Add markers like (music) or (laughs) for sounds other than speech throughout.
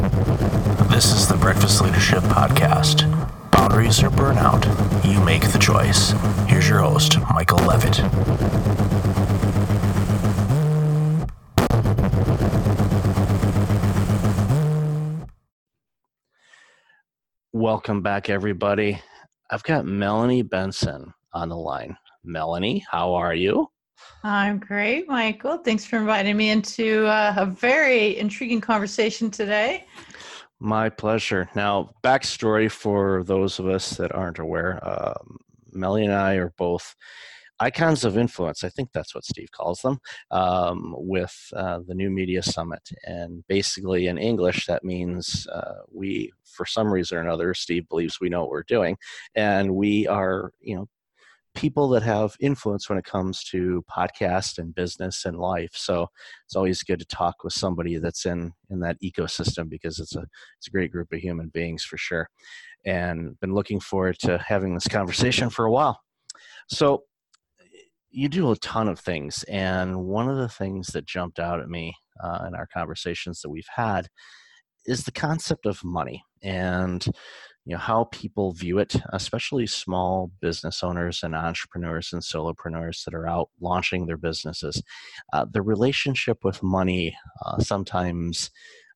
This is the Breakfast Leadership Podcast. Boundaries or burnout, you make the choice. Here's your host, Michael Levitt. Welcome back, everybody. I've got Melanie Benson on the line. Melanie, how are you? I'm great, Michael. Thanks for inviting me into uh, a very intriguing conversation today. My pleasure. Now, backstory for those of us that aren't aware um, Melanie and I are both icons of influence. I think that's what Steve calls them um, with uh, the New Media Summit. And basically, in English, that means uh, we, for some reason or another, Steve believes we know what we're doing, and we are, you know, people that have influence when it comes to podcast and business and life. So it's always good to talk with somebody that's in in that ecosystem because it's a it's a great group of human beings for sure. And been looking forward to having this conversation for a while. So you do a ton of things, and one of the things that jumped out at me uh, in our conversations that we've had is the concept of money and you know how people view it especially small business owners and entrepreneurs and solopreneurs that are out launching their businesses uh, the relationship with money uh, sometimes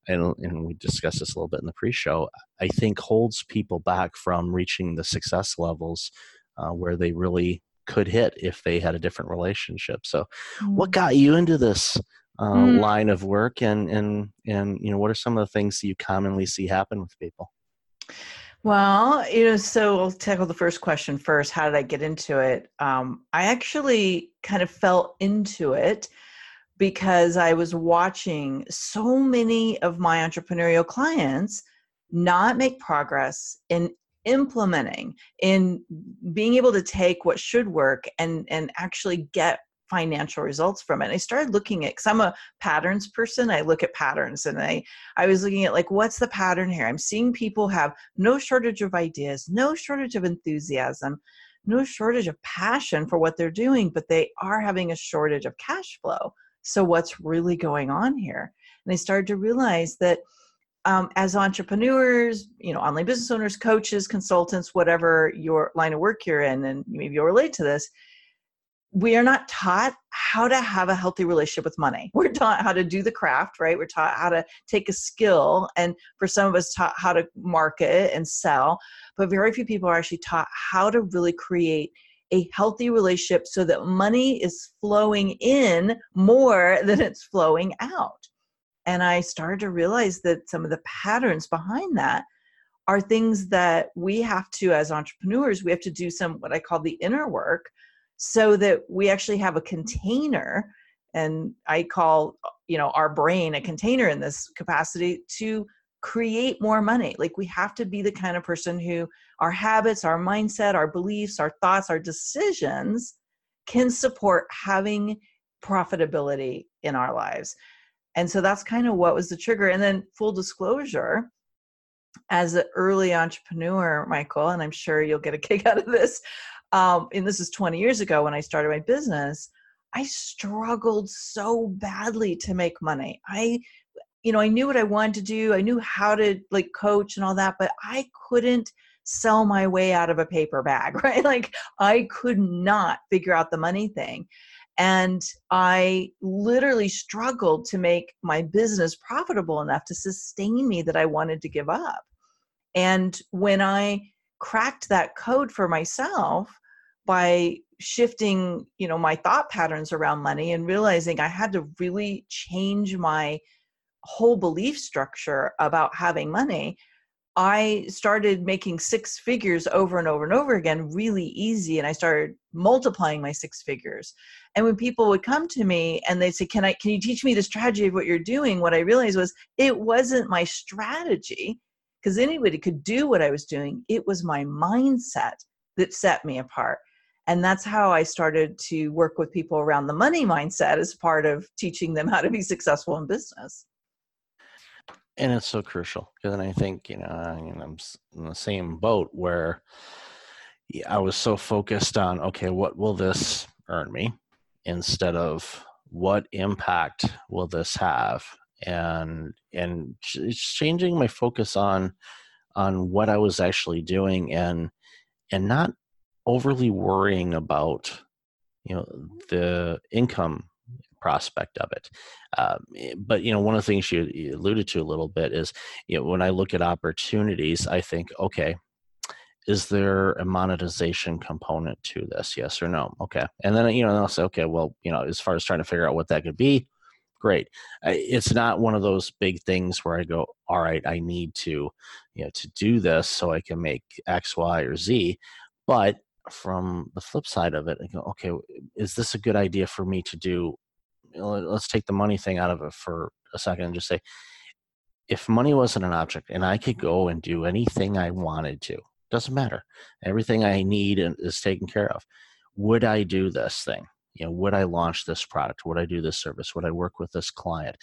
and, and, we discussed this a little bit in the pre-show i think holds people back from reaching the success levels uh, where they really could hit if they had a different relationship so mm. what got you into this uh, mm. line of work and and and you know what are some of the things that you commonly see happen with people well, you know, so I'll tackle the first question first. How did I get into it? Um, I actually kind of fell into it because I was watching so many of my entrepreneurial clients not make progress in implementing in being able to take what should work and and actually get financial results from it. And I started looking at because I'm a patterns person. I look at patterns and I I was looking at like what's the pattern here? I'm seeing people have no shortage of ideas, no shortage of enthusiasm, no shortage of passion for what they're doing, but they are having a shortage of cash flow. So what's really going on here? And I started to realize that um, as entrepreneurs, you know, online business owners, coaches, consultants, whatever your line of work you're in, and maybe you'll relate to this, we are not taught how to have a healthy relationship with money. We're taught how to do the craft, right? We're taught how to take a skill, and for some of us, taught how to market and sell. But very few people are actually taught how to really create a healthy relationship so that money is flowing in more (laughs) than it's flowing out. And I started to realize that some of the patterns behind that are things that we have to, as entrepreneurs, we have to do some what I call the inner work so that we actually have a container and i call you know our brain a container in this capacity to create more money. Like we have to be the kind of person who our habits our mindset our beliefs our thoughts our decisions can support having profitability in our lives. And so that's kind of what was the trigger. And then full disclosure as an early entrepreneur michael and i'm sure you'll get a kick out of this um, and this is 20 years ago when I started my business, I struggled so badly to make money. I, you know, I knew what I wanted to do. I knew how to like coach and all that, but I couldn't sell my way out of a paper bag, (laughs) right? Like I could not figure out the money thing. And I literally struggled to make my business profitable enough to sustain me that I wanted to give up. And when I cracked that code for myself, by shifting you know my thought patterns around money and realizing i had to really change my whole belief structure about having money i started making six figures over and over and over again really easy and i started multiplying my six figures. And when people would come to me and they'd say can i can you teach me the strategy of what you're doing? what i realized was it wasn't my strategy because anybody could do what i was doing. It was my mindset that set me apart and that's how i started to work with people around the money mindset as part of teaching them how to be successful in business. And it's so crucial because i think you know i'm in the same boat where i was so focused on okay what will this earn me instead of what impact will this have? And and it's changing my focus on on what I was actually doing and and not overly worrying about you know the income prospect of it. Um, but you know, one of the things you, you alluded to a little bit is you know when I look at opportunities, I think, okay, is there a monetization component to this? Yes or no? Okay, and then you know I'll say, okay, well, you know, as far as trying to figure out what that could be, great. It's not one of those big things where I go, all right, I need to, you know, to do this so I can make X, Y, or Z. But from the flip side of it, I go, okay, is this a good idea for me to do? Let's take the money thing out of it for a second and just say, if money wasn't an object and I could go and do anything I wanted to, doesn't matter. Everything I need is taken care of. Would I do this thing? You know, would I launch this product? Would I do this service? Would I work with this client?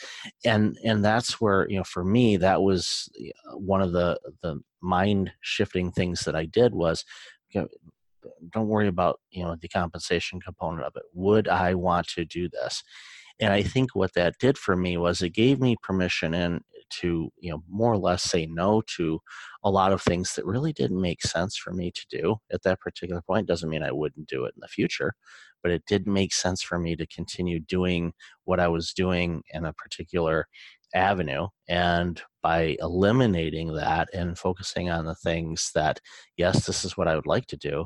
And and that's where you know, for me, that was one of the the mind shifting things that I did was, you know, don't worry about you know the compensation component of it. Would I want to do this? And I think what that did for me was it gave me permission and to you know more or less say no to a lot of things that really didn't make sense for me to do at that particular point doesn't mean i wouldn't do it in the future but it did make sense for me to continue doing what i was doing in a particular avenue and by eliminating that and focusing on the things that yes this is what i would like to do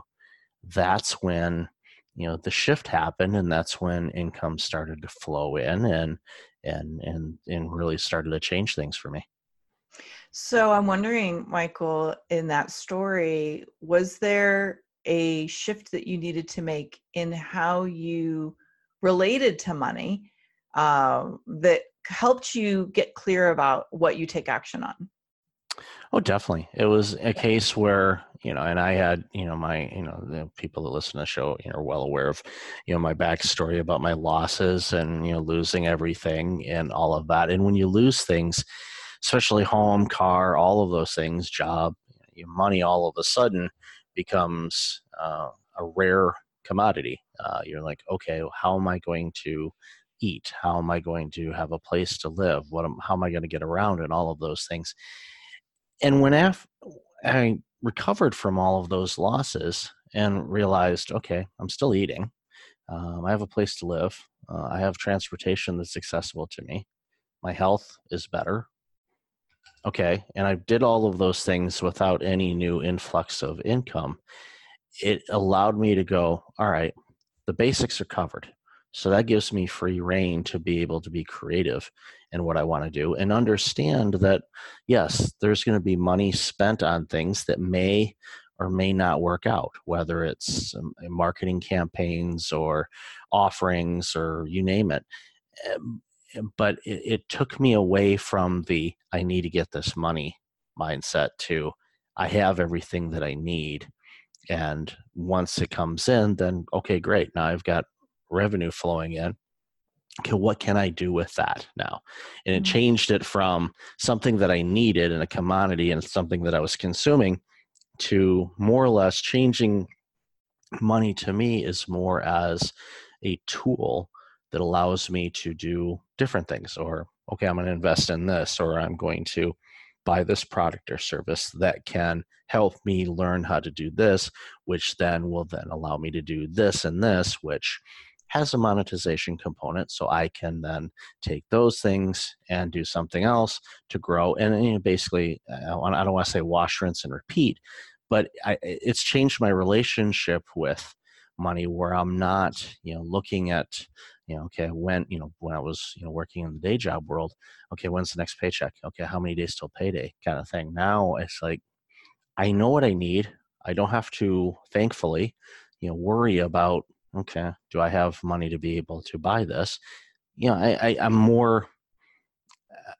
that's when you know the shift happened and that's when income started to flow in and and and and really started to change things for me. So i'm wondering michael in that story was there a shift that you needed to make in how you related to money uh, that helped you get clear about what you take action on? Oh, definitely. It was a case where, you know, and I had, you know, my, you know, the people that listen to the show, you know, are well aware of, you know, my backstory about my losses and, you know, losing everything and all of that. And when you lose things, especially home, car, all of those things, job, your money all of a sudden becomes uh, a rare commodity. Uh, you're like, okay, how am I going to eat? How am I going to have a place to live? What am, how am I going to get around and all of those things? and when af- I recovered from all of those losses and realized, okay, I'm still eating. Um, I have a place to live. Uh, I have transportation that's accessible to me. My health is better. Okay, and I did all of those things without any new influx of income. It allowed me to go, all right, the basics are covered. So that gives me free rein to be able to be creative in what I want to do and understand that, yes, there's going to be money spent on things that may or may not work out, whether it's um, marketing campaigns or offerings or you name it. But it, it took me away from the I need to get this money mindset to I have everything that I need. And once it comes in, then okay, great. Now I've got revenue flowing in okay what can i do with that now and it mm-hmm. changed it from something that i needed and a commodity and something that i was consuming to more or less changing money to me is more as a tool that allows me to do different things or okay i'm going to invest in this or i'm going to buy this product or service that can help me learn how to do this which then will then allow me to do this and this which has a monetization component so i can then take those things and do something else to grow and you know, basically uh, i don't want to say wash rinse and repeat but I, it's changed my relationship with money where i'm not you know looking at you know okay when you know when i was you know working in the day job world okay when's the next paycheck? Okay how many days till payday kind of thing. Now it's like i know what i need. I don't have to thankfully you know worry about okay, do I have money to be able to buy this? You know, I, I, am more,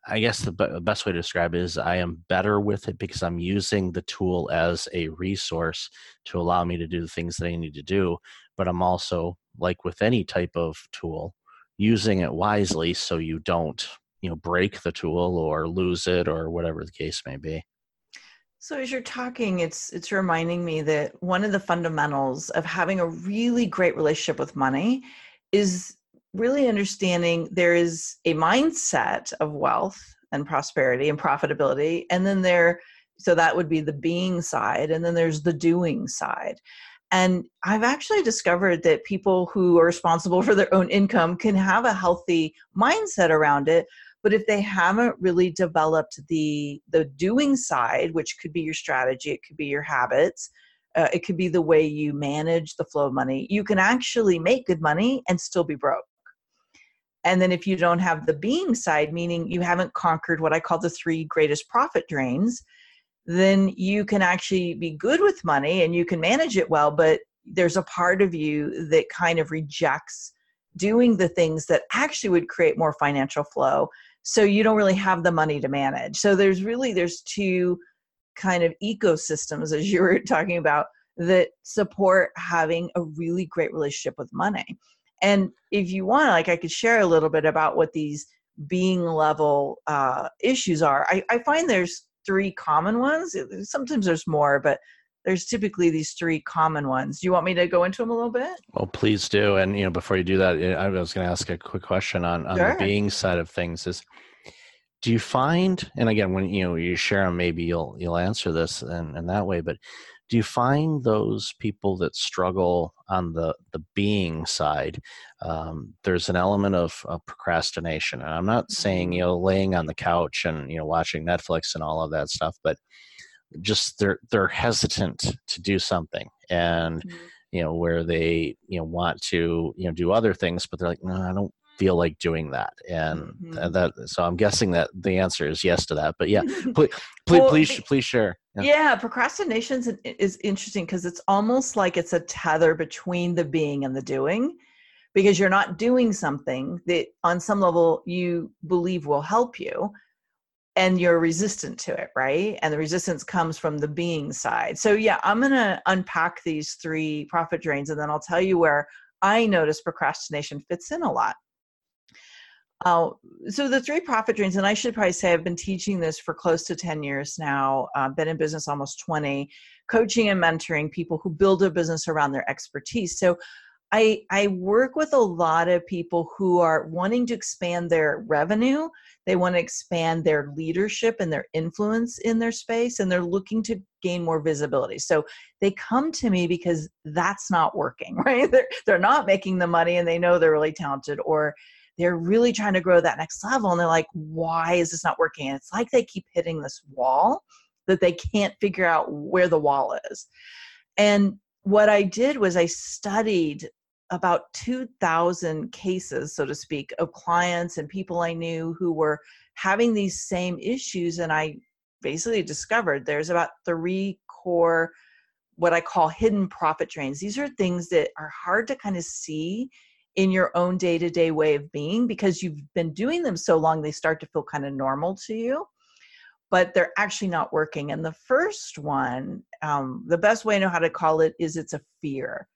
I guess the, best way to describe it is I am better with it because I'm using the tool as a resource to allow me to do the things that I need to do. But I'm also, like with any type of tool, using it wisely so you don't, you know, break the tool or lose it or whatever the case may be. So as you're talking, it's it's reminding me that one of the fundamentals of having a really great relationship with money is really understanding there is a mindset of wealth and prosperity and profitability and then there so that would be the being side and then there's the doing side. And i've actually discovered that people who are responsible (laughs) for their own income can have a healthy mindset around it but if they haven't really developed the the doing side which could be your strategy it could be your habits uh, it could be the way you manage the flow of money you can actually make good money and still be broke. And then if you don't have the being side, meaning you haven't conquered what I call the three greatest profit drains, then you can actually be good with money and you can manage it well, but there's a part of you that kind of rejects doing the things that actually would create more financial flow so you don't really have the money to manage so there's really there's two kind of ecosystems as you were (laughs) talking about that support having a really great relationship with money and if you want, like I could share a little bit about what these being level uh, issues are. I, I find there's three common ones. Sometimes there's more, but there's typically these three common ones. Do you want me to go into them a little bit? Well, please do. And you know, before you do that, I was going to ask a quick question on on sure. the being side of things. Is do you find? And again, when you know you share them, maybe you'll you'll answer this and in that way. But do you find those people that struggle on the the being side um, there's an element of, of, procrastination and i'm not saying you mm-hmm. know laying on the couch and you know watching netflix and all of that stuff but just they're they're hesitant to do something and mm-hmm. you know where they you know want to you know do other things but they're like no i don't feel like doing that and mm-hmm. that so i'm guessing that the answer is yes to that but yeah (laughs) please please well, please, please share yeah, yeah procrastination is, is interesting because it's almost like it's a tether between the being and the doing because you're not doing something that on some level you believe will help you and you're resistant to it right? And the resistance comes from the being side. So yeah i'm going to unpack these three profit drains and then i'll tell you where i notice procrastination fits in a lot. Uh, so the three profit drains, and I should probably say I've been teaching this for close to 10 years now, uh, been in business almost 20, coaching and mentoring people who build a business around their expertise. So I, I work with a lot of people who are wanting to expand their revenue. They want to expand their leadership and their influence in their space, and they're looking to gain more visibility. So they come to me because that's not working, (laughs) right? They're, they're not making the money and they know they're really talented, or they're really trying to grow that next level and they're like why is this not working and it's like they keep hitting this wall that they can't figure out where the wall is and what i did was i studied about 2000 cases so to speak of clients and people i knew who were having these same issues and i basically discovered there's about three core what i call hidden profit drains these are things that are hard to kind of see in your own day to day way of being because you've been doing them so long, they start to feel kind of normal to you, but they're actually not working. And the first one, um, the best way I know how to call it is it's a fear,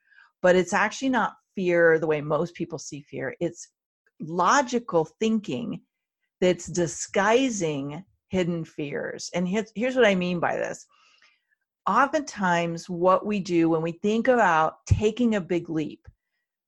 but it's actually not fear the way most people see fear. It's logical thinking that's disguising hidden fears. And here's, here's what I mean by this. Oftentimes, what we do when we think about taking a big leap,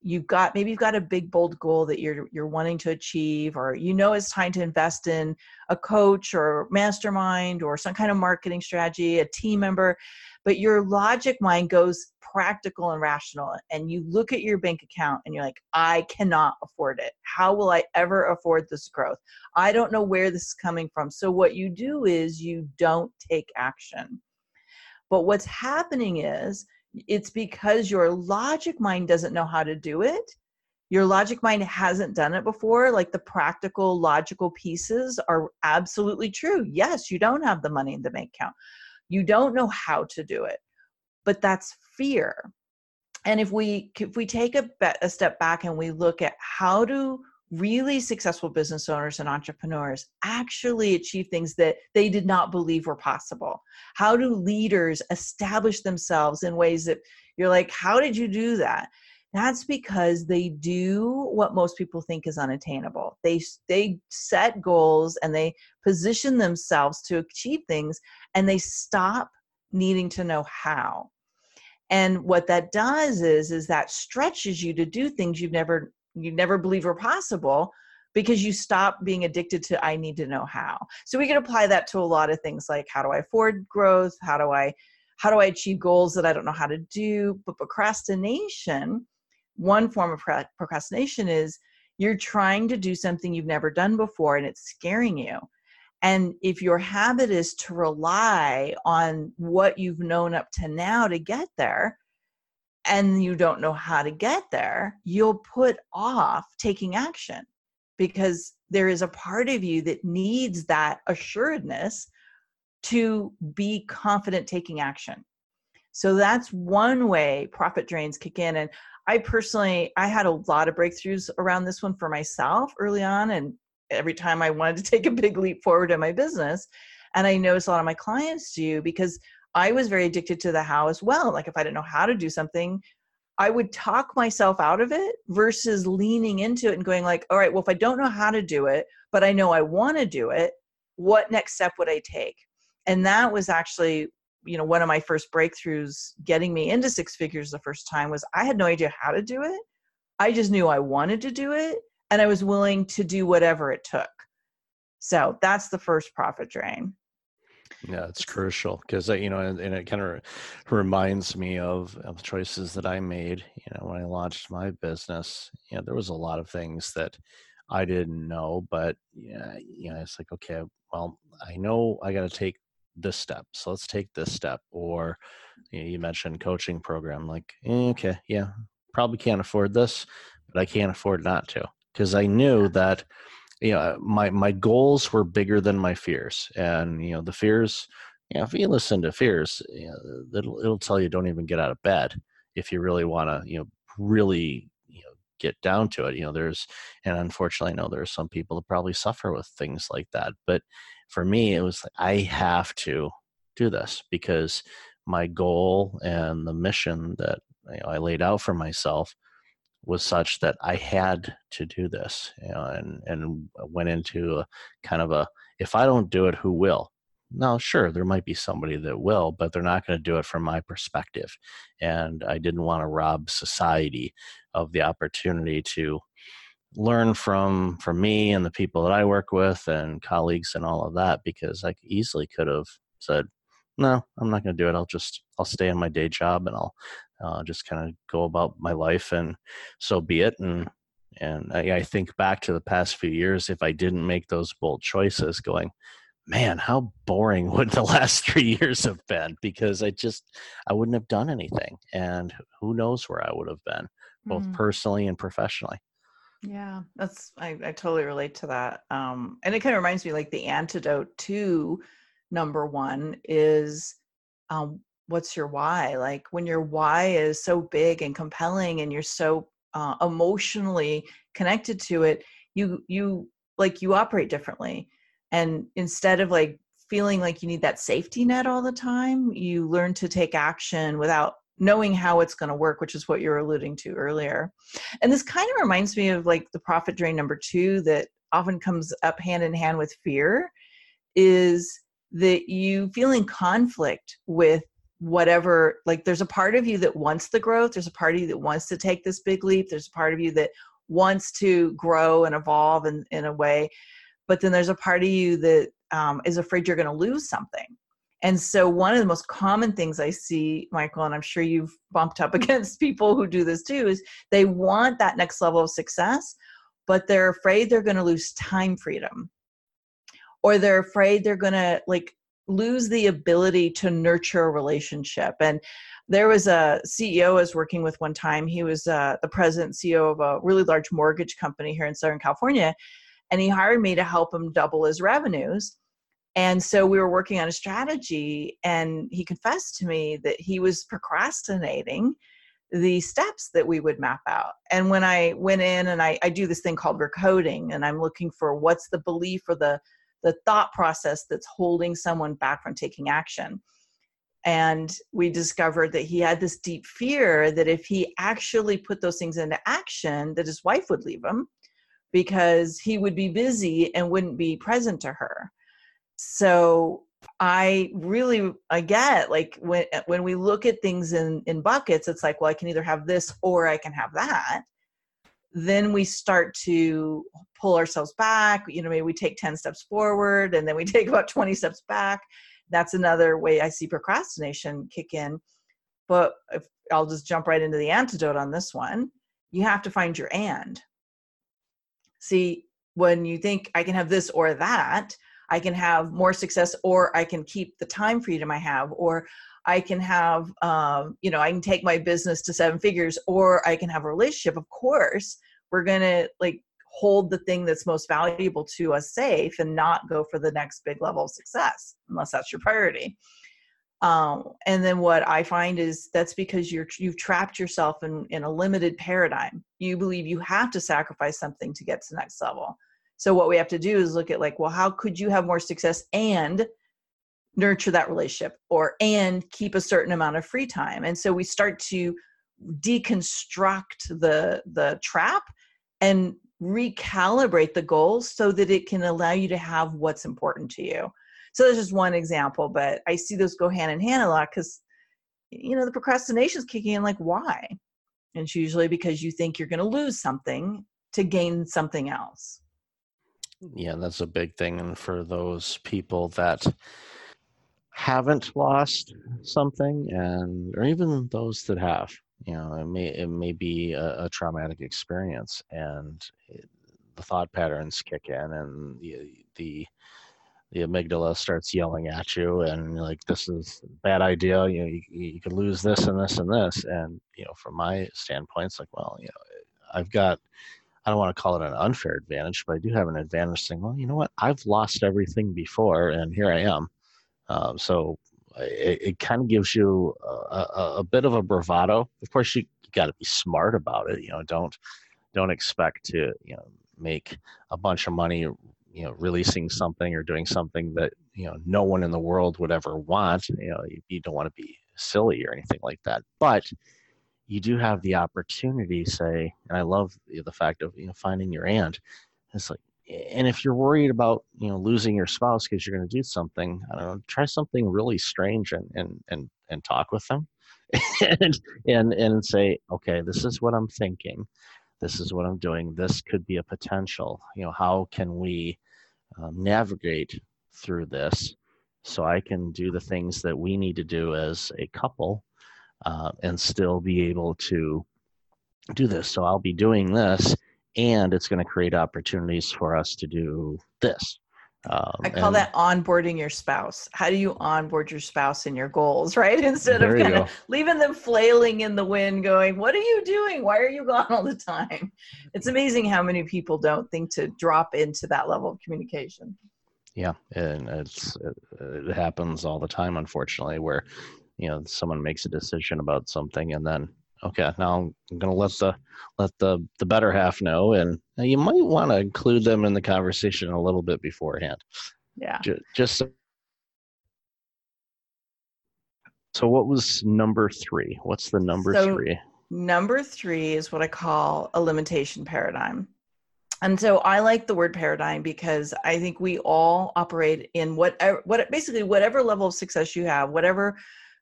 you've got maybe you've got a big bold goal that you're you're wanting to achieve or you know it's time to invest in a coach or mastermind or some kind of marketing strategy a team member but your logic mind goes practical and rational and you look at your bank account and you're like i cannot afford it. How will i ever afford this growth? I don't know where this is coming from. So what you do is you don't take action. But what's happening is it's because your logic mind doesn't know how to do it. Your logic mind hasn't done it before. Like the practical logical pieces are absolutely true. Yes you don't have the money in the bank account. You don't know how to do it. But that's fear. And if we if we take a, a step back and we look at how do really successful business owners and entrepreneurs actually achieve things that they did not believe were possible? How do leaders establish themselves in ways that you're like, how did you do that? That's because they do what most people think is unattainable. They they set goals and they position themselves to achieve things and they stop needing to know how. And what that does is is that stretches you to do things you've never you never believe were possible because you stop being addicted to i need to know how. So we can apply that to a lot of things like how do i afford growth? How do i how do i achieve goals that i don't know how to do? But procrastination one form of procrastination is you're trying to do something you've never done before and it's scaring you. And if your habit is to rely on what you've known up to now to get there and you don't know how to get there you'll put off taking action because there is a part of you that needs that assuredness to be confident taking action. So that's one way profit drains kick in. And I personally, I had a lot of breakthroughs around this one for myself early on. And every time I wanted to take a big leap forward in my business. And I noticed a lot of my clients do because I was very addicted to the how as well. Like if I didn't know how to do something, I would talk myself out of it versus leaning into it and going like, all right, well, if I don't know how to do it, but I know I want to do it, what next step would I take? And that was actually, you know, one of my first breakthroughs getting me into six figures the first time was I had no idea how to do it. I just knew I wanted to do it and I was willing to do whatever it took. So that's the first profit drain. Yeah, it's crucial because you know, and, and it kind of reminds me of, of choices that I made. You know, when I launched my business, you know, there was a lot of things that I didn't know, but yeah, you know, it's like, okay, well, I know I got to take this step, so let's take this step. Or you, know, you mentioned coaching program, like, eh, okay, yeah, probably can't afford this, but I can't afford not to because I knew that you know my my goals were bigger than my fears and you know the fears you know if you listen to fears you know, it'll it'll tell you don't even get out of bed if you really want to you know really you know get down to it you know there's and unfortunately i know there are some people that probably suffer with things like that but for me it was like i have to do this because my goal and the mission that you know, i laid out for myself was such that I had to do this, you know, and and went into a kind of a if I don't do it, who will? Now, sure, there might be somebody that will, but they're not going to do it from my perspective, and I didn't want to rob society of the opportunity to learn from from me and the people that I work with and colleagues and all of that because I easily could have said, no, I'm not going to do it. I'll just I'll stay in my day job and I'll uh, just kind of go about my life and so be it and and I, I, think back to the past few years if i didn't make those bold choices going man how boring (laughs) would the last three years have been because i just i wouldn't have done anything and who knows where i would have been both mm. personally and professionally yeah that's I, I totally relate to that um and it kind of reminds me like the antidote to number one is um, what's your why? Like when your why is so big and compelling and you're so uh, emotionally connected to it you you like you operate differently. And instead of like feeling like you need that safety net all the time you learn to take action without knowing how it's going to work which is what you're alluding to earlier. And this kind of reminds me of like the profit drain number two that often comes up hand in hand with fear is that you feel in conflict with whatever like there's a part of you that wants the growth there's a part of you that wants to take this big leap there's a part of you that wants to grow and evolve in, in a way but then there's a part of you that um, is afraid you're going to lose something. And so one of the most common things i see michael and i'm sure you've bumped up (laughs) against people who do this too is they want that next level of success but they're afraid they're going to lose time freedom. Or they're afraid they're going to like lose the ability to nurture a relationship. And there was a CEO I was working with one time. He was uh, the president CEO of a really large mortgage company here in Southern California, and he hired me to help him double his revenues. And so we were working on a strategy, and he confessed to me that he was procrastinating the steps that we would map out. And when I went in and I, I do this thing called recoding, and I'm looking for what's the belief or the the thought process that's holding someone back from taking action. And we discovered that he had this deep fear that if he actually put those things into action, that his wife would leave him because he would be busy and wouldn't be present to her. So I really I get like when when we look at things in in buckets, it's like, well, I can either have this or I can have that then we start to pull ourselves back you know maybe we take 10 steps forward and then we (laughs) take about 20 steps back. That's another way i see procrastination kick in. But if, i'll just jump right into the antidote on this one. You have to find your and. See when you think i can have this or that i can have more success or i can keep the time freedom i have or I can have, um, you know, I can take my business to seven figures or I can have a relationship. Of course, we're going to like hold the thing that's most valuable to us safe and not go for the next big level of success unless that's your priority. Um, and then what I find is that's because you're you've trapped yourself in in a limited paradigm. You believe you have to sacrifice something to get to the next level. So what we have to do is look at like, well, how could you have more success and nurture that relationship or and keep a certain amount of free time and so we start to deconstruct the the trap and recalibrate the goals so that it can allow you to have what's important to you. So that's just one example but i see those go hand in hand a lot because you know the procrastination is kicking in like why? And it's usually because you think you're going to lose something to gain something else. Yeah that's a big thing and for those people that haven't lost something and or even those that have you know it may it may be a, a traumatic experience and it, the thought patterns kick in and the, the the amygdala starts yelling at you and like this is bad idea you know you, you could lose this and this and this and you know from my standpoint it's like well you know i've got i don't want to call it an unfair advantage but i do have an advantage saying well you know what? I've lost everything before and here i am um, so it, it kind of gives you a, a, a, bit of a bravado. Of course, you, you got to be smart about it. You know, don't don't expect to you know make a bunch of money you know releasing something or doing something that you know no one in the world would ever want you know you, you don't want to be silly or anything like that but you do have the opportunity say and i love the fact of you know finding your and it's like and if you're worried about you know losing your spouse because you're going to do something i don't know try something really strange and and and, and talk with them (laughs) and, and and say okay this is what i'm thinking. This is what i'm doing. This could be a potential. You know how can we um, navigate through this so i can do the things that we need to do as a couple uh, and still be able to do this? So i'll be doing this and it's going to create opportunities for us to do this. Um, I call and, that onboarding your spouse. How do you onboard your spouse in your goals, (laughs) right? Instead of kind of leaving them flailing in the wind, going, What are you doing? Why are you gone all the time? It's amazing how many people don't think to drop into that level of communication. Yeah, and it's it, it happens all the time, unfortunately, where you know someone makes a decision about something and then okay now i'm going to let the let the the better half know and you might want to include them in the conversation a little bit beforehand. Yeah. Just, just so, so what was number three? What's the number so three? number three is what i call a limitation paradigm. And so i like the word paradigm because i think we all operate in whatever what basically whatever level of success you have whatever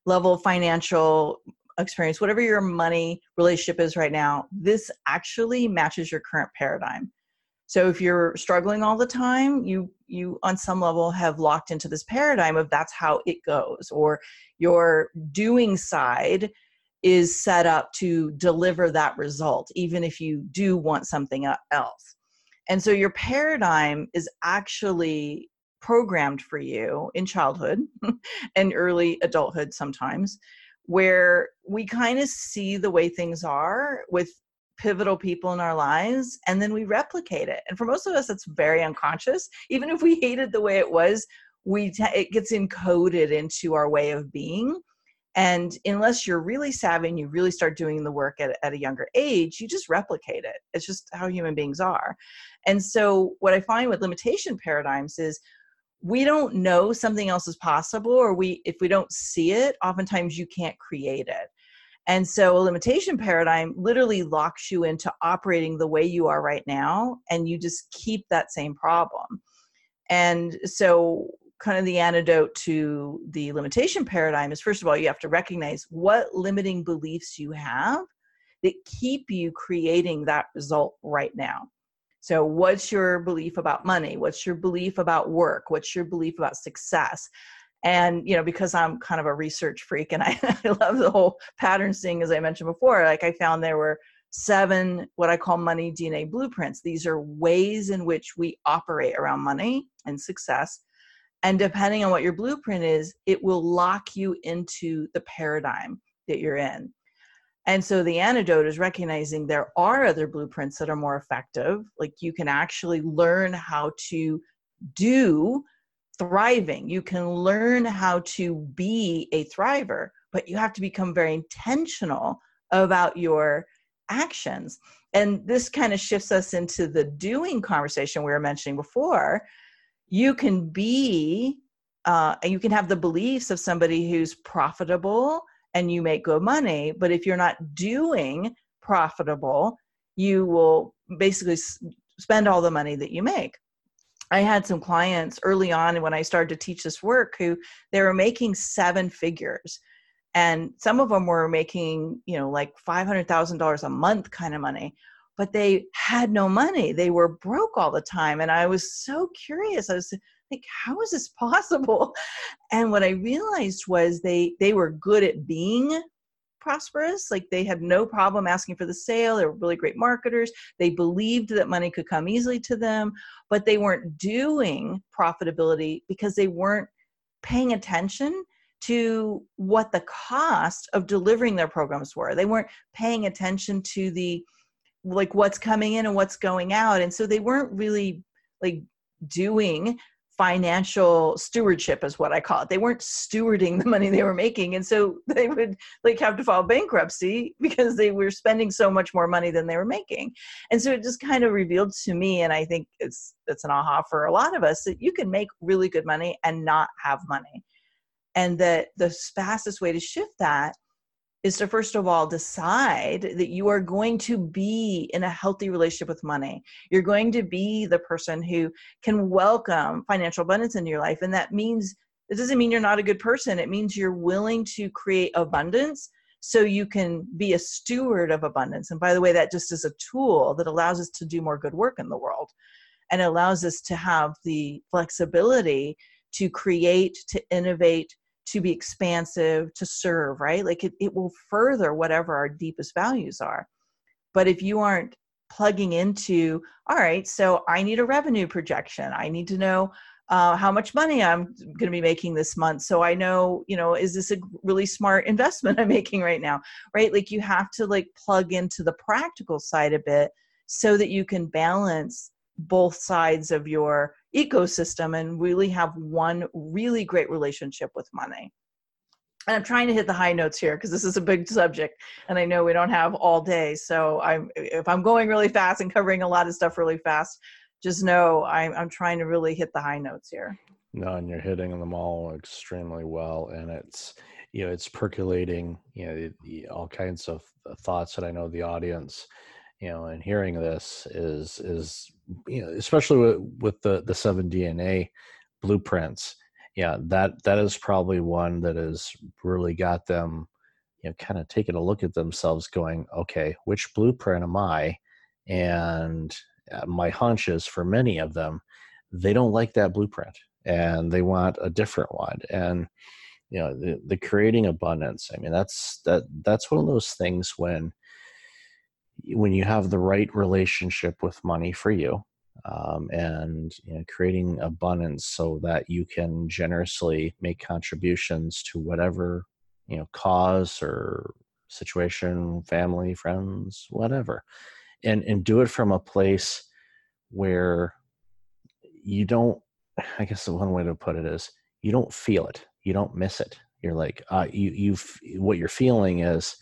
level of financial experience, whatever your money relationship is right now, this actually matches your current paradigm. So if you're struggling all the time, you you on some level have locked into this paradigm of that's how it goes or your doing side is set up to deliver that result even if you do want something else. And so your paradigm is actually programmed for you in childhood (laughs) and early adulthood sometimes where we kind of see the way things are with pivotal people in our lives and then we replicate it. And for most of us it's very unconscious. Even if we hated the way it was we t- it gets encoded into our way of being. And unless you're really savvy and you really start doing the work at, at a younger age you just replicate it. It's just how human beings are. And so what i find with limitation paradigms is we don't know something else is possible or we if we don't see it oftentimes you can't create it and so a limitation paradigm literally locks you into operating the way you are right now and you just keep that same problem and so kind of the antidote to the limitation paradigm is first of all you have to recognize what limiting beliefs you have that keep you creating that result right now. So, what's your belief about money? What's your belief about work? What's your belief about success? And, you know, because I'm kind of a research freak and (laughs) I, I love the whole pattern seeing, as I mentioned before, like I found there were seven what I call money DNA blueprints. These are ways in which we operate around money and success. And depending on what your blueprint is, it will lock you into the paradigm that you're in. And so the antidote is recognizing there are other blueprints that are more effective. Like you can actually learn how to do thriving. You can learn how to be a thriver, but you have to become very intentional about your actions. And this kind of shifts us into the doing conversation we were mentioning before. You can be, uh, you can have the beliefs of somebody who's profitable and you make good money. But if you're not doing profitable, you will basically spend all the money that you make. I had some clients early on when I started to teach this work who they were making seven figures. And some of them were making, you know, like $500,000 a month kind of money, but they had no money. They were broke all the time. And I was so curious. I was like how is this possible? And what i realized was they they were good at being prosperous like they had no problem asking for the sale they were really great marketers they believed that money could come easily to them but they weren't doing profitability because they weren't paying attention to what the cost of delivering their programs were. They weren't paying attention to the like what's coming in and what's going out and so they weren't really like doing financial stewardship is what I call it. They weren't stewarding the money they were making. And so they would like have to file bankruptcy because they were spending so much more money than they were making. And so it just kind of revealed to me, and I think it's it's an aha for a lot of us, that you can make really good money and not have money. And that the fastest way to shift that is to first of all decide that you are going to be in a healthy relationship with money. You're going to be the person who can welcome financial abundance into your life. And that means, it doesn't mean you're not a good person. It means you're willing to create abundance so you can be a steward of abundance. And by the way, that just is a tool that allows us to do more good work in the world and allows us to have the flexibility to create, to innovate, to be expansive, to serve, right? Like it, it will further whatever our deepest values are. But if you aren't plugging into, all right, so I need a revenue projection, I need to know uh, how much money I'm going to be making this month. So I know, you know, is this a really smart investment (laughs) I'm making right now? Right? Like you have to like plug into the practical side a bit so that you can balance both sides of your ecosystem and really have one really great relationship with money. And I'm trying to hit the high notes here because this is a big subject and I know we don't have all day. So I'm if I'm going really fast and covering a lot of stuff really fast, just know I'm I'm trying to really hit the high notes here. No, and you're hitting them all extremely well and it's you know it's percolating you know all kinds of thoughts that I know the audience you know and hearing this is is you know especially with, with the the seven dna blueprints yeah that that is probably one that has really got them you know kind of taking a look at themselves going okay which blueprint am i? And uh, my hunch is for many of them they don't like that blueprint and they want a different one. And you know the, the creating abundance i mean that's that that's one of those things when when you have the right relationship with money for you um, and you know, creating abundance so that you can generously make contributions to whatever you know cause or situation family friends whatever and and do it from a place where you don't i guess the one way to put it is you don't feel it you don't miss it. You're like uh, you you what you're feeling is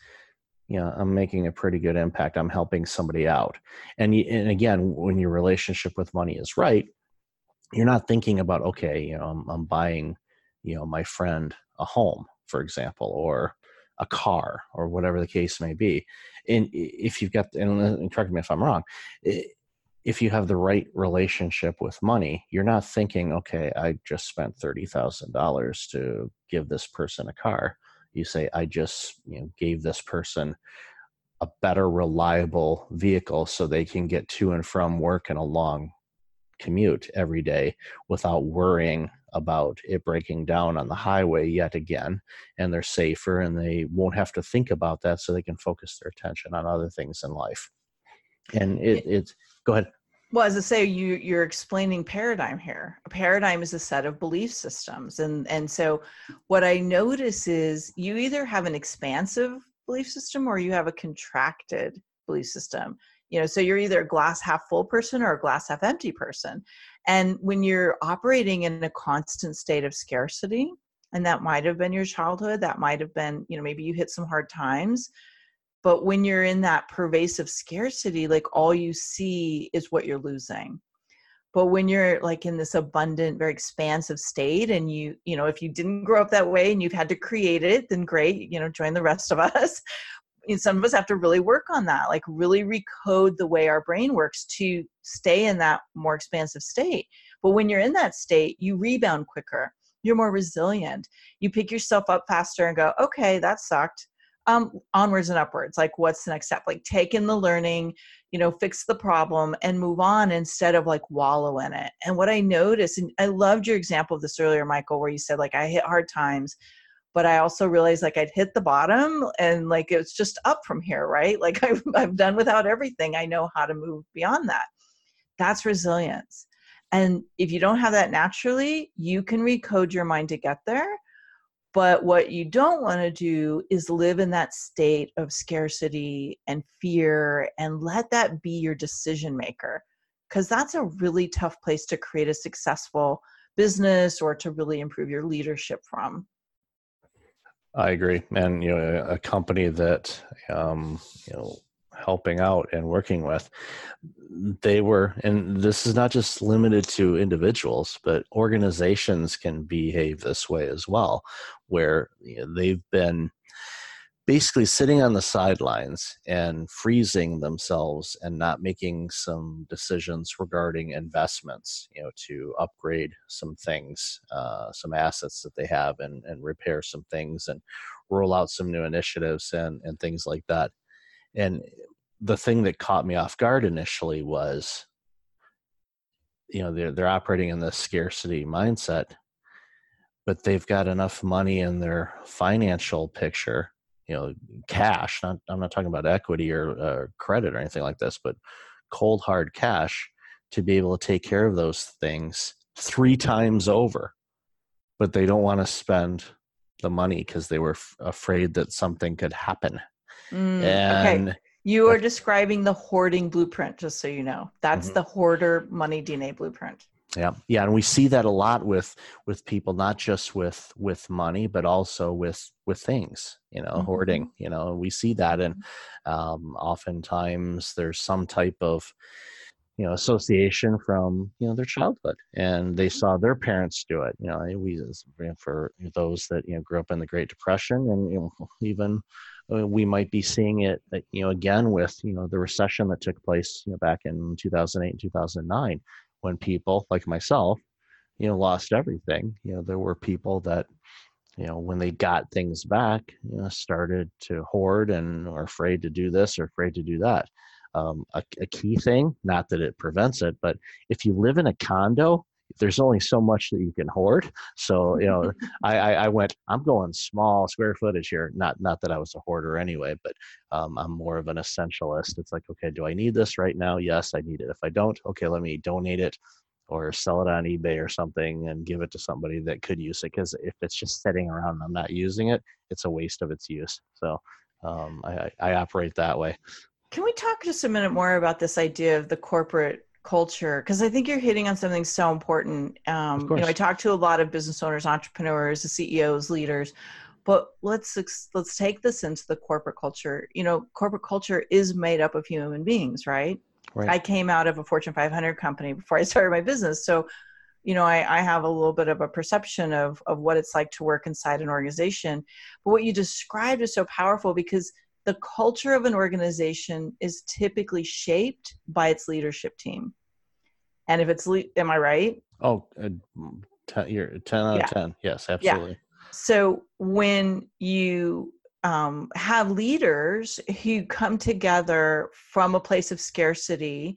you know i'm making a pretty good impact. I'm helping somebody out. And and again when your relationship with money is right you're not thinking about okay you know I'm, I'm buying you know my friend a home for example or a car or whatever the case may be. And if you've got uh, and correct me if i'm wrong if you have the right relationship with money you're not thinking okay i just spent $30000 to give this person a car you say i just you know gave this person a better reliable vehicle so they can get to and from work in a long commute every day without worrying about it breaking down on the highway yet again and they're safer and they won't have to think about that so they can focus their attention on other things in life. And it, it's go ahead well as i say you you're explaining paradigm here. A paradigm is a set of belief systems and and so what i notice is you either have an expansive belief system or you have a contracted belief system. You know so you're either a glass half full person or a glass half empty person. And when you're operating in a constant state of scarcity and that might have been your childhood that might have been you know maybe you hit some hard times but when you're in that pervasive scarcity like all you see is what you're losing. But when you're like in this abundant very expansive state and you you know if you didn't grow up that way and you've had to create it then great you know join the rest of us. (laughs) Some of us have to really work on that like really recode the way our brain works to stay in that more expansive state. But when you're in that state you rebound quicker. You're more resilient. You pick yourself up faster and go okay that sucked um, onwards and upwards like what's the next step like take in the learning you know fix the problem and move on instead of like wallow in it and what i noticed and i loved your example of this earlier michael where you said like i hit hard times but I also realized like I'd hit the bottom and like it's just up from here, right? (laughs) Like I've, I've done without everything. I know how to move beyond that. That's resilience. And if you don't have that naturally, you can recode your mind to get there. But what you don't want to do is live in that state of scarcity and fear and let that be your decision maker. Because that's a really tough place to create a successful business or to really improve your leadership from. I agree, and you know, a company that um, you know helping out and working with they were and this is not just limited to individuals but organizations can behave this way as well where you know, they've been basically sitting on the sidelines and freezing themselves and not making some decisions regarding investments you know to upgrade some things uh, some assets that they have and, and repair some things and roll out some new initiatives and, and things like that. And the thing that caught me off guard initially was you know they're, they're operating in this scarcity mindset but they've got enough money in their financial picture you know cash not, i'm not talking about equity or uh, credit or anything like this but cold hard cash to be able to take care of those things three times over but they don't want to spend the money because they were f- afraid that something could happen mm, and okay. You are describing the hoarding blueprint just so you know that's mm-hmm. the hoarder money dna blueprint yeah yeah and we see that a lot with with people not just with with money but also with with things you know mm-hmm. hoarding you know we see that and mm-hmm. um oftentimes there's some type of you know association from you know their childhood and they saw their parents do it you know we for those that you know grew up in the great depression and you know (laughs) even we might be seeing it you know again with you know the recession that took place you know back in 2008 and 2009 when people like myself, you know, lost everything. You know, there were people that, you know, when they got things back, you know, started to hoard and are afraid to do this or afraid to do that. Um, a, a key thing, not that it prevents it, but if you live in a condo, there's only so much that you can hoard. So, you know, (laughs) I, I, I, went, I'm going small square footage here. Not, not that I was a hoarder anyway, but um, I'm more of an essentialist. It's like, okay, do I need this right now? Yes, I need it. If I don't, okay, let me donate it or sell it on eBay or something and give it to somebody that could use it. Because if it's just sitting around and I'm not using it, it's a waste of its use. So um, I, I operate that way. Can we talk just a minute more about this idea of the corporate culture because i think you're hitting on something so important. Um, you know i talk to a lot of business owners entrepreneurs ceos leaders but let's let's take this into the corporate culture. You know corporate culture is made up of human beings right, right. i came out of a fortune 500 company before i started my business so you know I, I have a little bit of a perception of of what it's like to work inside an organization. But what you described is so powerful because the culture of an organization is typically shaped by its leadership team and if it's, le- am I right? Oh, uh, ten, you're 10 out yeah. of 10. Yes, absolutely. Yeah. So when you um, have leaders who come together from a place of scarcity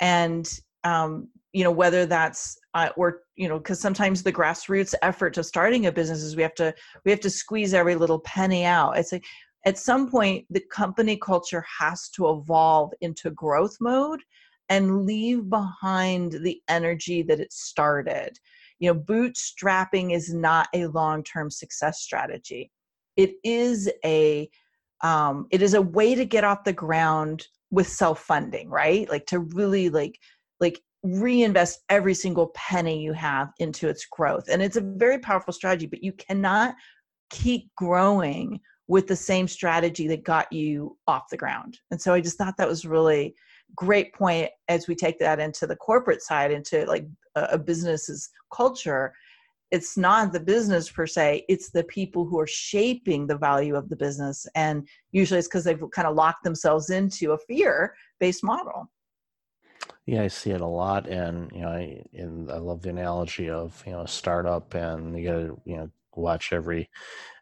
and um, you know whether that's uh, or you know because sometimes the grassroots effort to starting a business is we have to we have to squeeze every little penny out it's like at some point the company culture has to evolve into growth mode and leave behind the energy that it started. You know bootstrapping is not a long-term success strategy. It is a um, it is a way to get off the ground with self-funding right? Like to really like like reinvest every single penny you have into its growth. And it's a very powerful strategy but you cannot keep growing with the same strategy that got you off the ground. And so i just thought that was really great point as we take that into the corporate side into like a, business's culture. It's not the business per se it's the people who are shaping the value of the business. And usually it's because they've kind of locked themselves into a fear based model. Yeah i see it a lot. And you know i and i love the analogy of you know a startup and you gotta you know watch every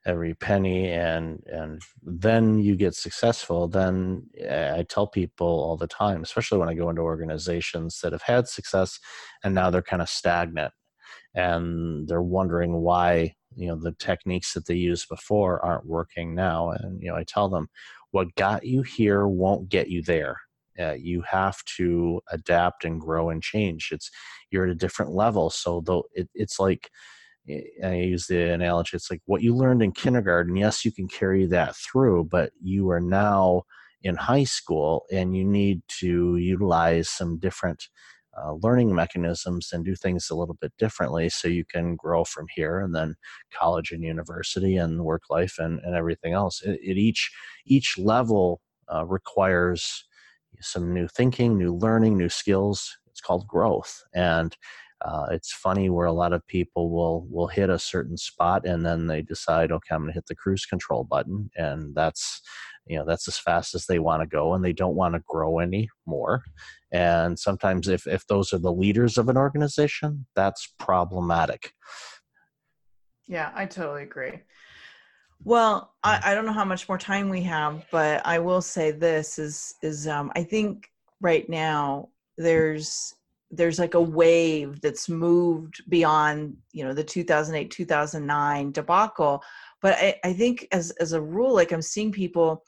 every penny and and then you get successful then eh, i tell people all the time especially when i go into organizations that have had success and now they're kind of stagnant and they're wondering why you know the techniques that they used before aren't working now and you know i tell them what got you here won't get you there. Uh, you have to adapt and grow and change. It's you're at a different level. So though it, it's like I use the analogy. It's like what you learned in kindergarten. Yes, you can carry that through, but you are now in high school and you need to utilize some different uh, learning mechanisms and do things a little bit differently so you can grow from here and then college and university and work life and, and everything else it, it each each level uh, requires some new thinking new learning new skills it's called growth and uh, it's funny where a lot of people will will hit a certain spot and then they decide okay i'm going to hit the cruise control button and that's you know that's as fast as they want to go and they don't want to grow anymore and sometimes if if those are the leaders of an organization that's problematic. Yeah i totally agree. Well I, I don't know how much more time we have but i will say this is is um i think right now there's there's like a wave that's moved beyond you know the 2008 2009 debacle but I, I think as as a rule like i'm seeing people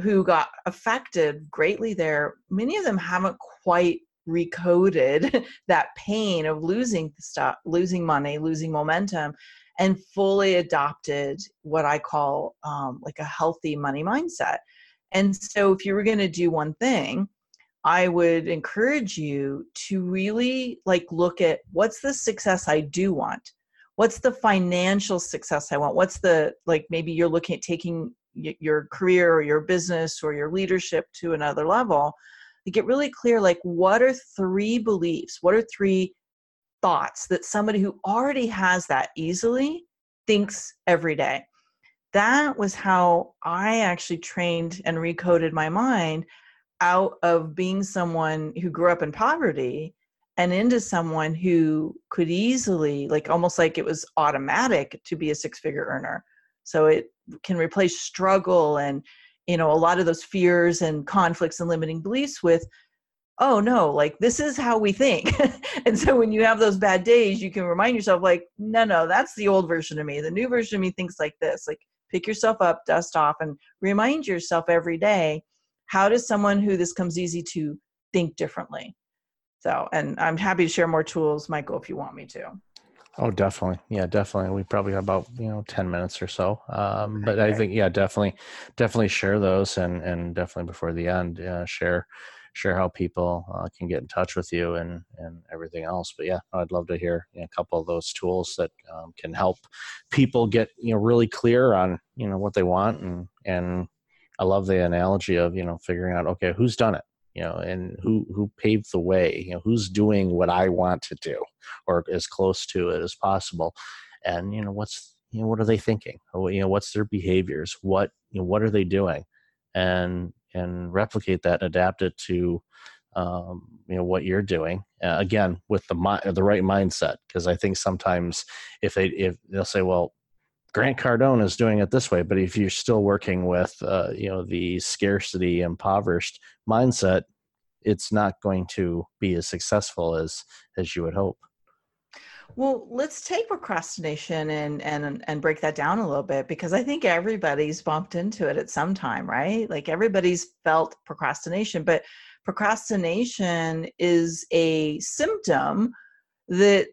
who got affected greatly there, many of them haven't quite recoded (laughs) that pain of losing stuff, losing money, losing momentum, and fully adopted what I call um, like a healthy money mindset. And so, if you were going to do one thing, I would encourage you to really like look at what's the success I do want. What's the financial success I want? What's the like maybe you're looking at taking your career or your business or your leadership to another level to get really clear like what are three beliefs what are three thoughts that somebody who already has that easily thinks every day that was how i actually trained and recoded my mind out of being someone who grew up in poverty and into someone who could easily like almost like it was automatic to be a six figure earner. So it can replace struggle and you know a lot of those fears and conflicts and limiting beliefs with oh no like this is how we think. (laughs) And so when you have those bad days you can remind yourself like no no that's the old version of me. The new version of me thinks like this. Like pick yourself up dust off and remind yourself every day how does someone who this comes easy to think differently so and i'm happy to share more tools michael if you want me to Oh, definitely. Yeah, definitely. We probably have about you know ten minutes or so. Um, but I think yeah, definitely, definitely share those, and and definitely before the end, uh, share share how people uh, can get in touch with you and and everything else. But yeah, I'd love to hear you know, a couple of those tools that um, can help people get you know really clear on you know what they want, and and I love the analogy of you know figuring out okay who's done it? You know and who who paved the way? You know who's doing what i want to do or as close to it as possible? And you know what's you know what are they thinking? You know what's their behaviors? What you know what are they doing? And and replicate that and adapt it to um, you know what you're doing uh, again with the mi- the right mindset. Because i think sometimes if they if they'll say well Grant Cardone is doing it this way, but if you're still working with, uh, you know, the scarcity impoverished mindset, it's not going to be as successful as as you would hope. Well, let's take procrastination and and and break that down a little bit because I think everybody's bumped into it at some time, right? Like everybody's felt procrastination, but procrastination is a symptom that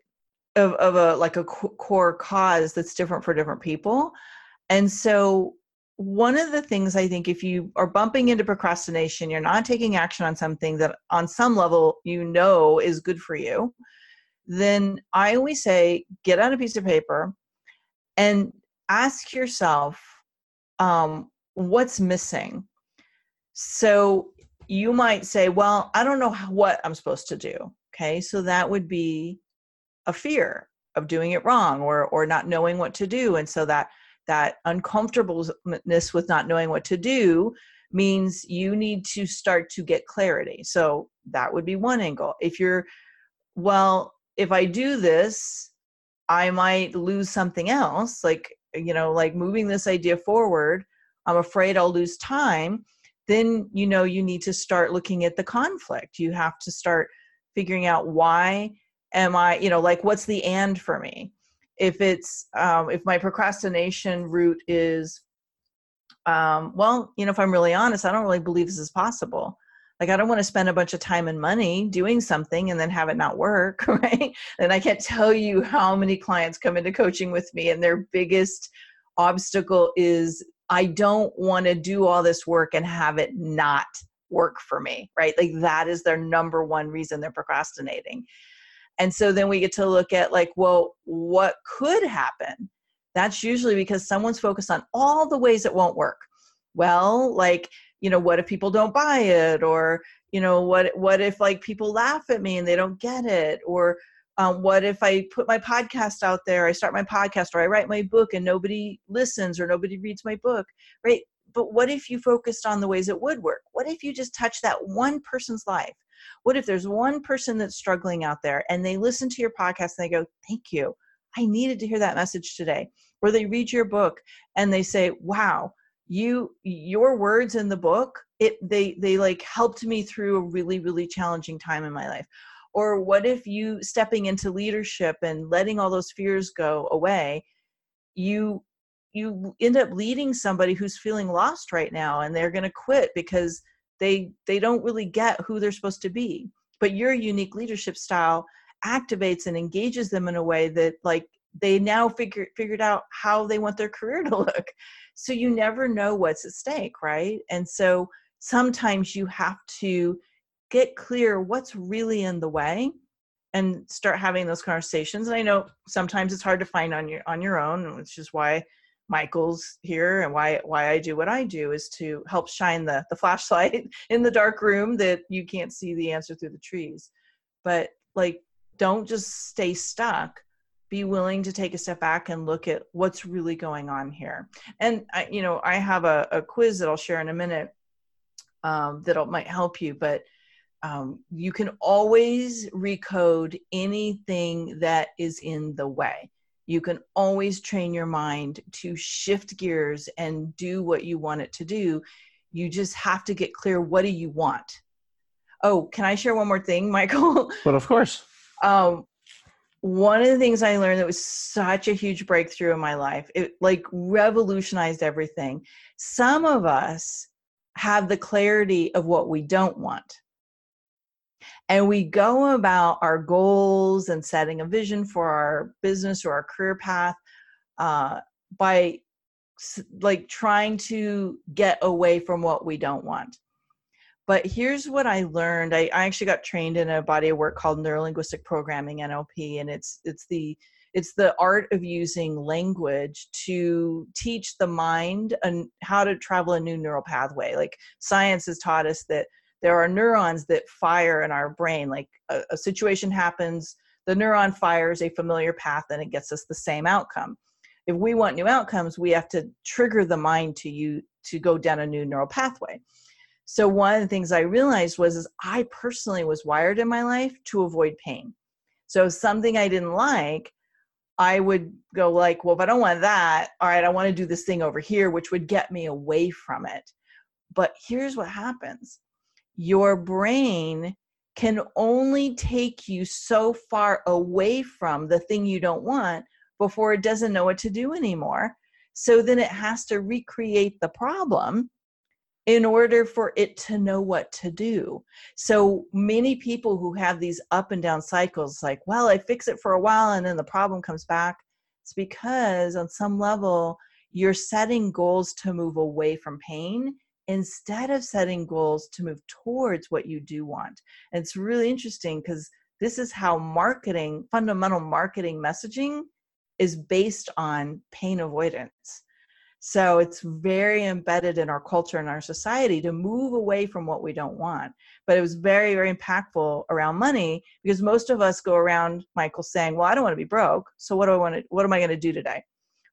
of, of a like a core cause that's different for different people. And so one of the things i think if you are bumping into procrastination you're not taking action on something that on some level you know is good for you then i always say get out a piece of paper and ask yourself um, what's missing? So you might say well i don't know what i'm supposed to do. Okay? So that would be a fear of doing it wrong or or not knowing what to do and so that that uncomfortableness with not knowing what to do means you need to start to get clarity. So that would be one angle. If you're well if i do this i might lose something else like you know like moving this idea forward i'm afraid i'll lose time then you know you need to start looking at the conflict. You have to start figuring out why am i you know like what's the and for me? If it's um, if my procrastination root is um, well you know if i'm really honest i don't really believe this is possible. Like i don't want to spend a bunch of time and money doing something and then have it not work (laughs) right? And i can't tell you how many clients come into coaching with me and their biggest obstacle is i don't want to do all this work and have it not work for me right? Like that is their number one reason they're procrastinating and so then we get to look at like well what could happen? That's usually because someone's focused on all the ways it won't work. Well like you know what if people don't buy it? Or you know what what if like people laugh at me and they don't get it? Or um, what if i put my podcast out there i start my podcast or i write my book and nobody listens or nobody reads my book right? But what if you focused on the ways it would work? What if you just touch that one person's life what if there's one person that's struggling out there and they listen to your podcast and they go, Thank you. I needed to hear that message today. Or they read your book and they say, Wow, you your words in the book, it they they like helped me through a really, really challenging time in my life. Or what if you stepping into leadership and letting all those fears go away, you you end up leading somebody who's feeling lost right now and they're going to quit because they they don't really get who they're supposed to be. But your unique leadership style activates and engages them in a way that like they now figure figured out how they want their career to look. So you never know what's at stake right? And so sometimes you have to get clear what's really in the way and start having those conversations. And i know sometimes it's hard to find on your on your own which is why Michael's here and why why I do what I do is to help shine the the flashlight (laughs) in the dark room that you can't see the answer through the trees. But like don't just stay stuck. Be willing to take a step back and look at what's really going on here. And I, you know, I have a, a quiz that I'll share in a minute um, that might help you. But um, you can always recode anything that is in the way you can always train your mind to shift gears and do what you want it to do. You just have to get clear what do you want? Oh can i share one more thing (laughs) michael? But of course. Um, one of the things i learned that was such a huge breakthrough in my life it like revolutionized everything. Some of us have the clarity of what we don't want and we go about our goals and setting a vision for our business or our career path uh, by like trying to get away from what we don't want. But here's what i learned. I, I actually got trained in a body of work called neurolinguistic programming nlp and it's it's the it's the art of using language to teach the mind and how to travel a new neural pathway. Like science has taught us that there are neurons that fire in our brain like a, a situation happens the neuron fires a familiar path and it gets us the same outcome. If we want new outcomes we have to trigger the mind to you to go down a new neural pathway. So one of the things i realized was is i personally was wired in my life to avoid pain. So something i didn't like I would go like, well, if I don't want that, all right, I want to do this thing over here, which would get me away from it. But here's what happens your brain can only take you so far away from the thing you don't want before it doesn't know what to do anymore. So then it has to recreate the problem in order for it to know what to do. So many people who have these up and down cycles, like, well, I fix it for a while and then the problem comes back, it's because on some level, you're setting goals to move away from pain instead of setting goals to move towards what you do want. And it's really interesting because this is how marketing, fundamental marketing messaging, is based on pain avoidance. So it's very embedded in our culture and our society to move away from what we don't want. But it was very, very impactful around money because most of us go around, Michael, saying, Well, I don't want to be broke. So what do I want to what am I going to do today?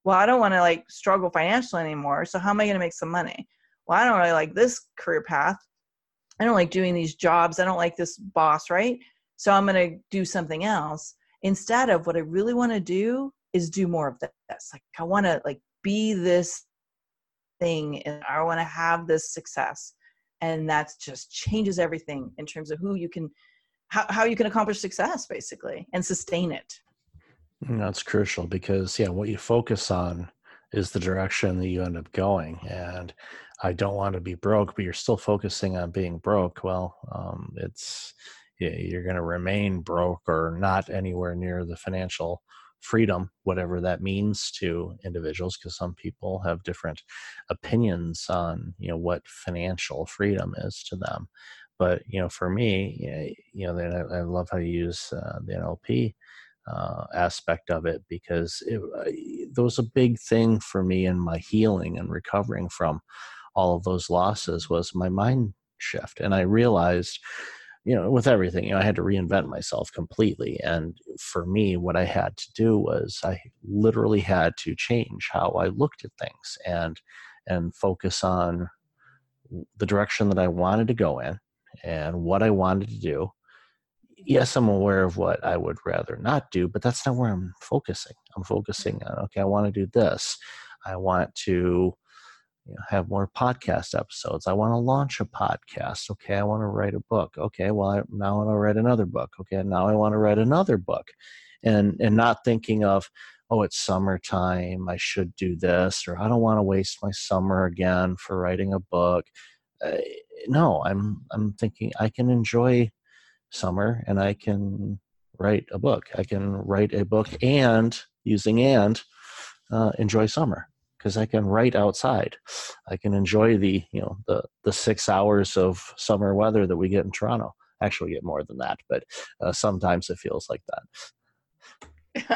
Well, I don't want to like struggle financially anymore. So how am I going to make some money? Well, I don't really like this career path. I don't like doing these jobs. I don't like this boss, right? So I'm going to do something else. Instead of what I really want to do is do more of this. Like I want to like be this thing and I want to have this success. And that just changes everything in terms of who you can how, how you can accomplish success basically and sustain it. That's crucial because yeah, what you focus on is the direction that you end up going. And I don't want to be broke, but you're still focusing on being broke. Well, um, it's you're going to remain broke or not anywhere near the financial freedom, whatever that means to individuals, because some people have different opinions on you know what financial freedom is to them. But you know, for me, you know, I, love how you use uh, the NLP uh, aspect of it because it, uh, that was a big thing for me in my healing and recovering from all of those losses was my mind shift. And i realized you know with everything you know i had to reinvent myself completely. And for me what i had to do was i literally had to change how i looked at things and and focus on the direction that i wanted to go in and what i wanted to do yes, I'm aware of what I would rather not do, but that's not where I'm focusing. I'm focusing on, okay, I want to do this. I want to you know, have more podcast episodes. I want to launch a podcast. Okay, I want to write a book. Okay, well, I, now I want to write another book. Okay, now I want to write another book. And, and not thinking of, oh, it's summertime, I should do this, or I don't want to waste my summer again for writing a book. Uh, no, I'm I'm thinking I can enjoy summer and I can write a book. I can write a book and using and uh, enjoy summer because I can write outside. I can enjoy the you know the the six hours of summer weather that we get in Toronto. Actually, get more than that, but uh, sometimes it feels like that. (laughs)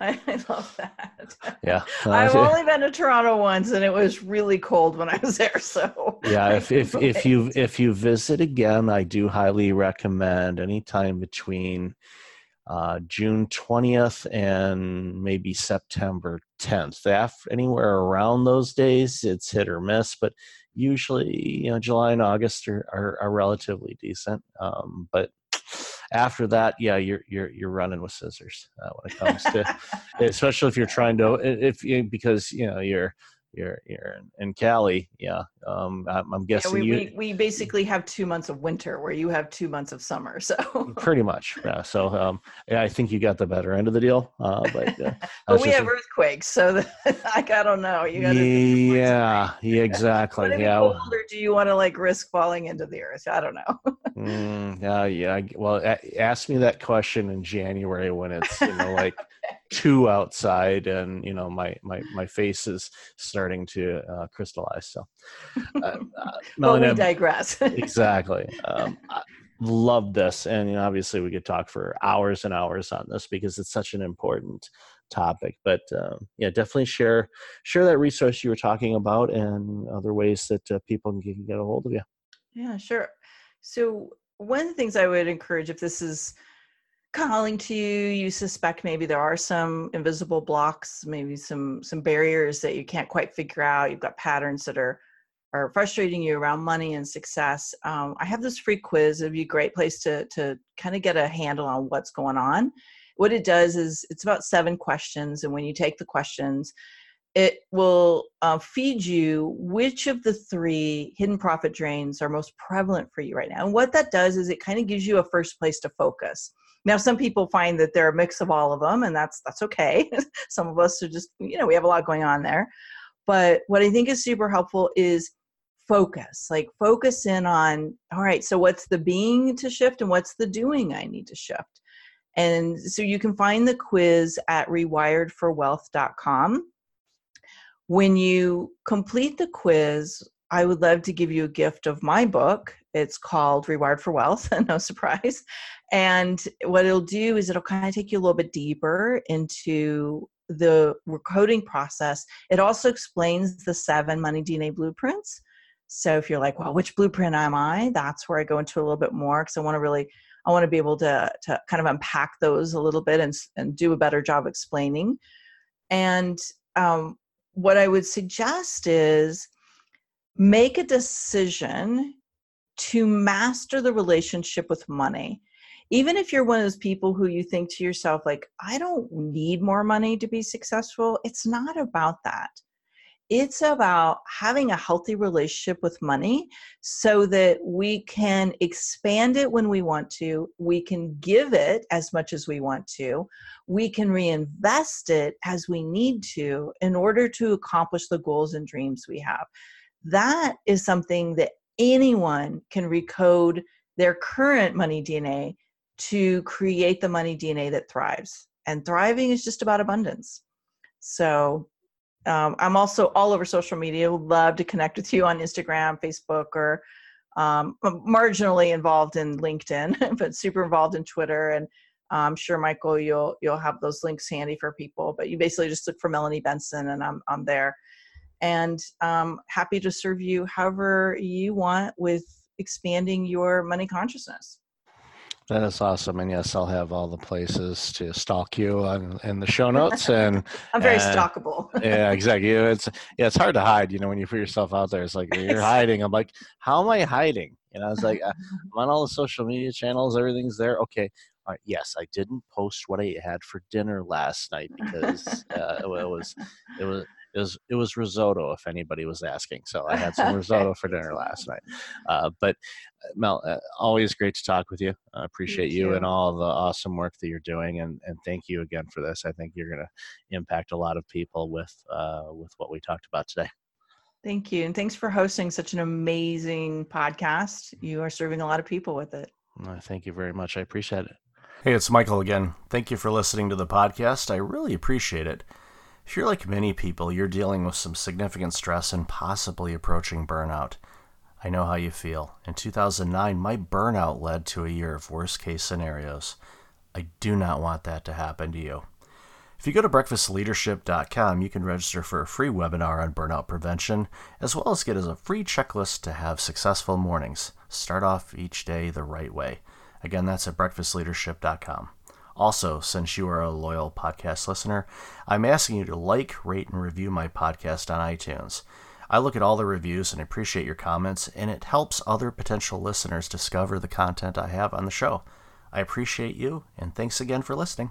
I, love that. Yeah, (laughs) uh, I've only been to Toronto once, and it was really cold when I was there. So yeah, (laughs) if if if you if you visit again, I do highly recommend anytime between uh, June twentieth and maybe September tenth. Anywhere around those days, it's hit or miss, but usually you know July and August are are, are relatively decent. Um, but after that, yeah, you're you're you're running with scissors uh, when it comes to, (laughs) especially if you're trying to if you because you know you're you're you're in, in Cali, yeah. Um, I'm, I'm guessing yeah, we, you. We, we basically have two months of winter, where you have two months of summer. So pretty much, yeah. So um, yeah, I think you got the better end of the deal. Uh, but uh, (laughs) but we have earthquakes, so the, (laughs) like I don't know. You got yeah, yeah, exactly. yeah. Or do you want to like risk falling into the earth? I don't know. mm, yeah, yeah. Well, ask me that question in January when it's you know like (laughs) two outside and you know my my my face is starting to uh, crystallize so uh, (laughs) uh, Melanie, we digress. (laughs) exactly um, I love this and you know, obviously we could talk for hours and hours on this because it's such an important topic but um, yeah definitely share share that resource you were talking about and other ways that uh, people can get a hold of you. Yeah sure. So one of the things i would encourage if this is calling to you. You suspect maybe there are some invisible blocks maybe some some barriers that you can't quite figure out. You've got patterns that are are frustrating you around money and success. Um, i have this free quiz. It'd be a great place to to kind of get a handle on what's going on. What it does is it's about seven questions, and when you take the questions, it will uh, feed you which of the three hidden profit drains are most prevalent for you right now. And what that does is it kind of gives you a first place to focus. Now, some people find that they're a mix of all of them, and that's that's okay. (laughs) some of us are just, you know, we have a lot going on there. But what I think is super helpful is focus. Like focus in on, all right, so what's the being to shift and what's the doing I need to shift. And so you can find the quiz at rewiredforwealth.com. When you complete the quiz, I would love to give you a gift of my book. It's called Rewired for Wealth, (laughs) no surprise. And what it'll do is it'll kind of take you a little bit deeper into the recoding process. It also explains the seven money DNA blueprints. So if you're like, well, which blueprint am I? That's where I go into a little bit more because I want to really, I want to be able to to kind of unpack those a little bit and and do a better job explaining. And um, what I would suggest is make a decision to master the relationship with money even if you're one of those people who you think to yourself like i don't need more money to be successful it's not about that. It's about having a healthy relationship with money so that we can expand it when we want to we can give it as much as we want to we can reinvest it as we need to in order to accomplish the goals and dreams we have. That is something that anyone can recode their current money dna to create the money DNA that thrives. And thriving is just about abundance. So um, I'm also all over social media. Would love to connect with you on Instagram, Facebook, or um, marginally involved in LinkedIn, (laughs) but super involved in Twitter. And I'm sure Michael, you'll you'll have those links handy for people. But you basically just look for Melanie Benson, and I'm I'm there. And um, happy to serve you however you want with expanding your money consciousness. That is awesome, and yes, I'll have all the places to stalk you on, in the show notes. And (laughs) I'm very and, stalkable. (laughs) yeah, exactly. It's yeah, it's hard to hide. You know, when you put yourself out there, it's like you're hiding. I'm like, how am I hiding? And I was like, uh, (laughs) I'm on all the social media channels. Everything's there. Okay, all right, yes, I didn't post what I had for dinner last night because uh, it was it was it was it was risotto if anybody was asking. So I had some (laughs) risotto for dinner last night. Uh, but uh, Mel, uh, always great to talk with you. I appreciate you, you, and all the awesome work that you're doing, and and thank you again for this. I think you're going to impact a lot of people with uh, with what we talked about today. Thank you, and thanks for hosting such an amazing podcast. You are serving a lot of people with it. thank you very much. I appreciate it. Hey, it's Michael again. Thank you for listening to the podcast. I really appreciate it. If you're like many people, you're dealing with some significant stress and possibly approaching burnout. I know how you feel. In 2009, my burnout led to a year of worst case scenarios. I do not want that to happen to you. If you go to breakfastleadership.com, you can register for a free webinar on burnout prevention, as well as get a free checklist to have successful mornings. Start off each day the right way. Again, that's at breakfastleadership.com. Also, since you are a loyal podcast listener, I'm asking you to like, rate, and review my podcast on iTunes. I look at all the reviews and appreciate your comments, and it helps other potential listeners discover the content I have on the show. I appreciate you, and thanks again for listening.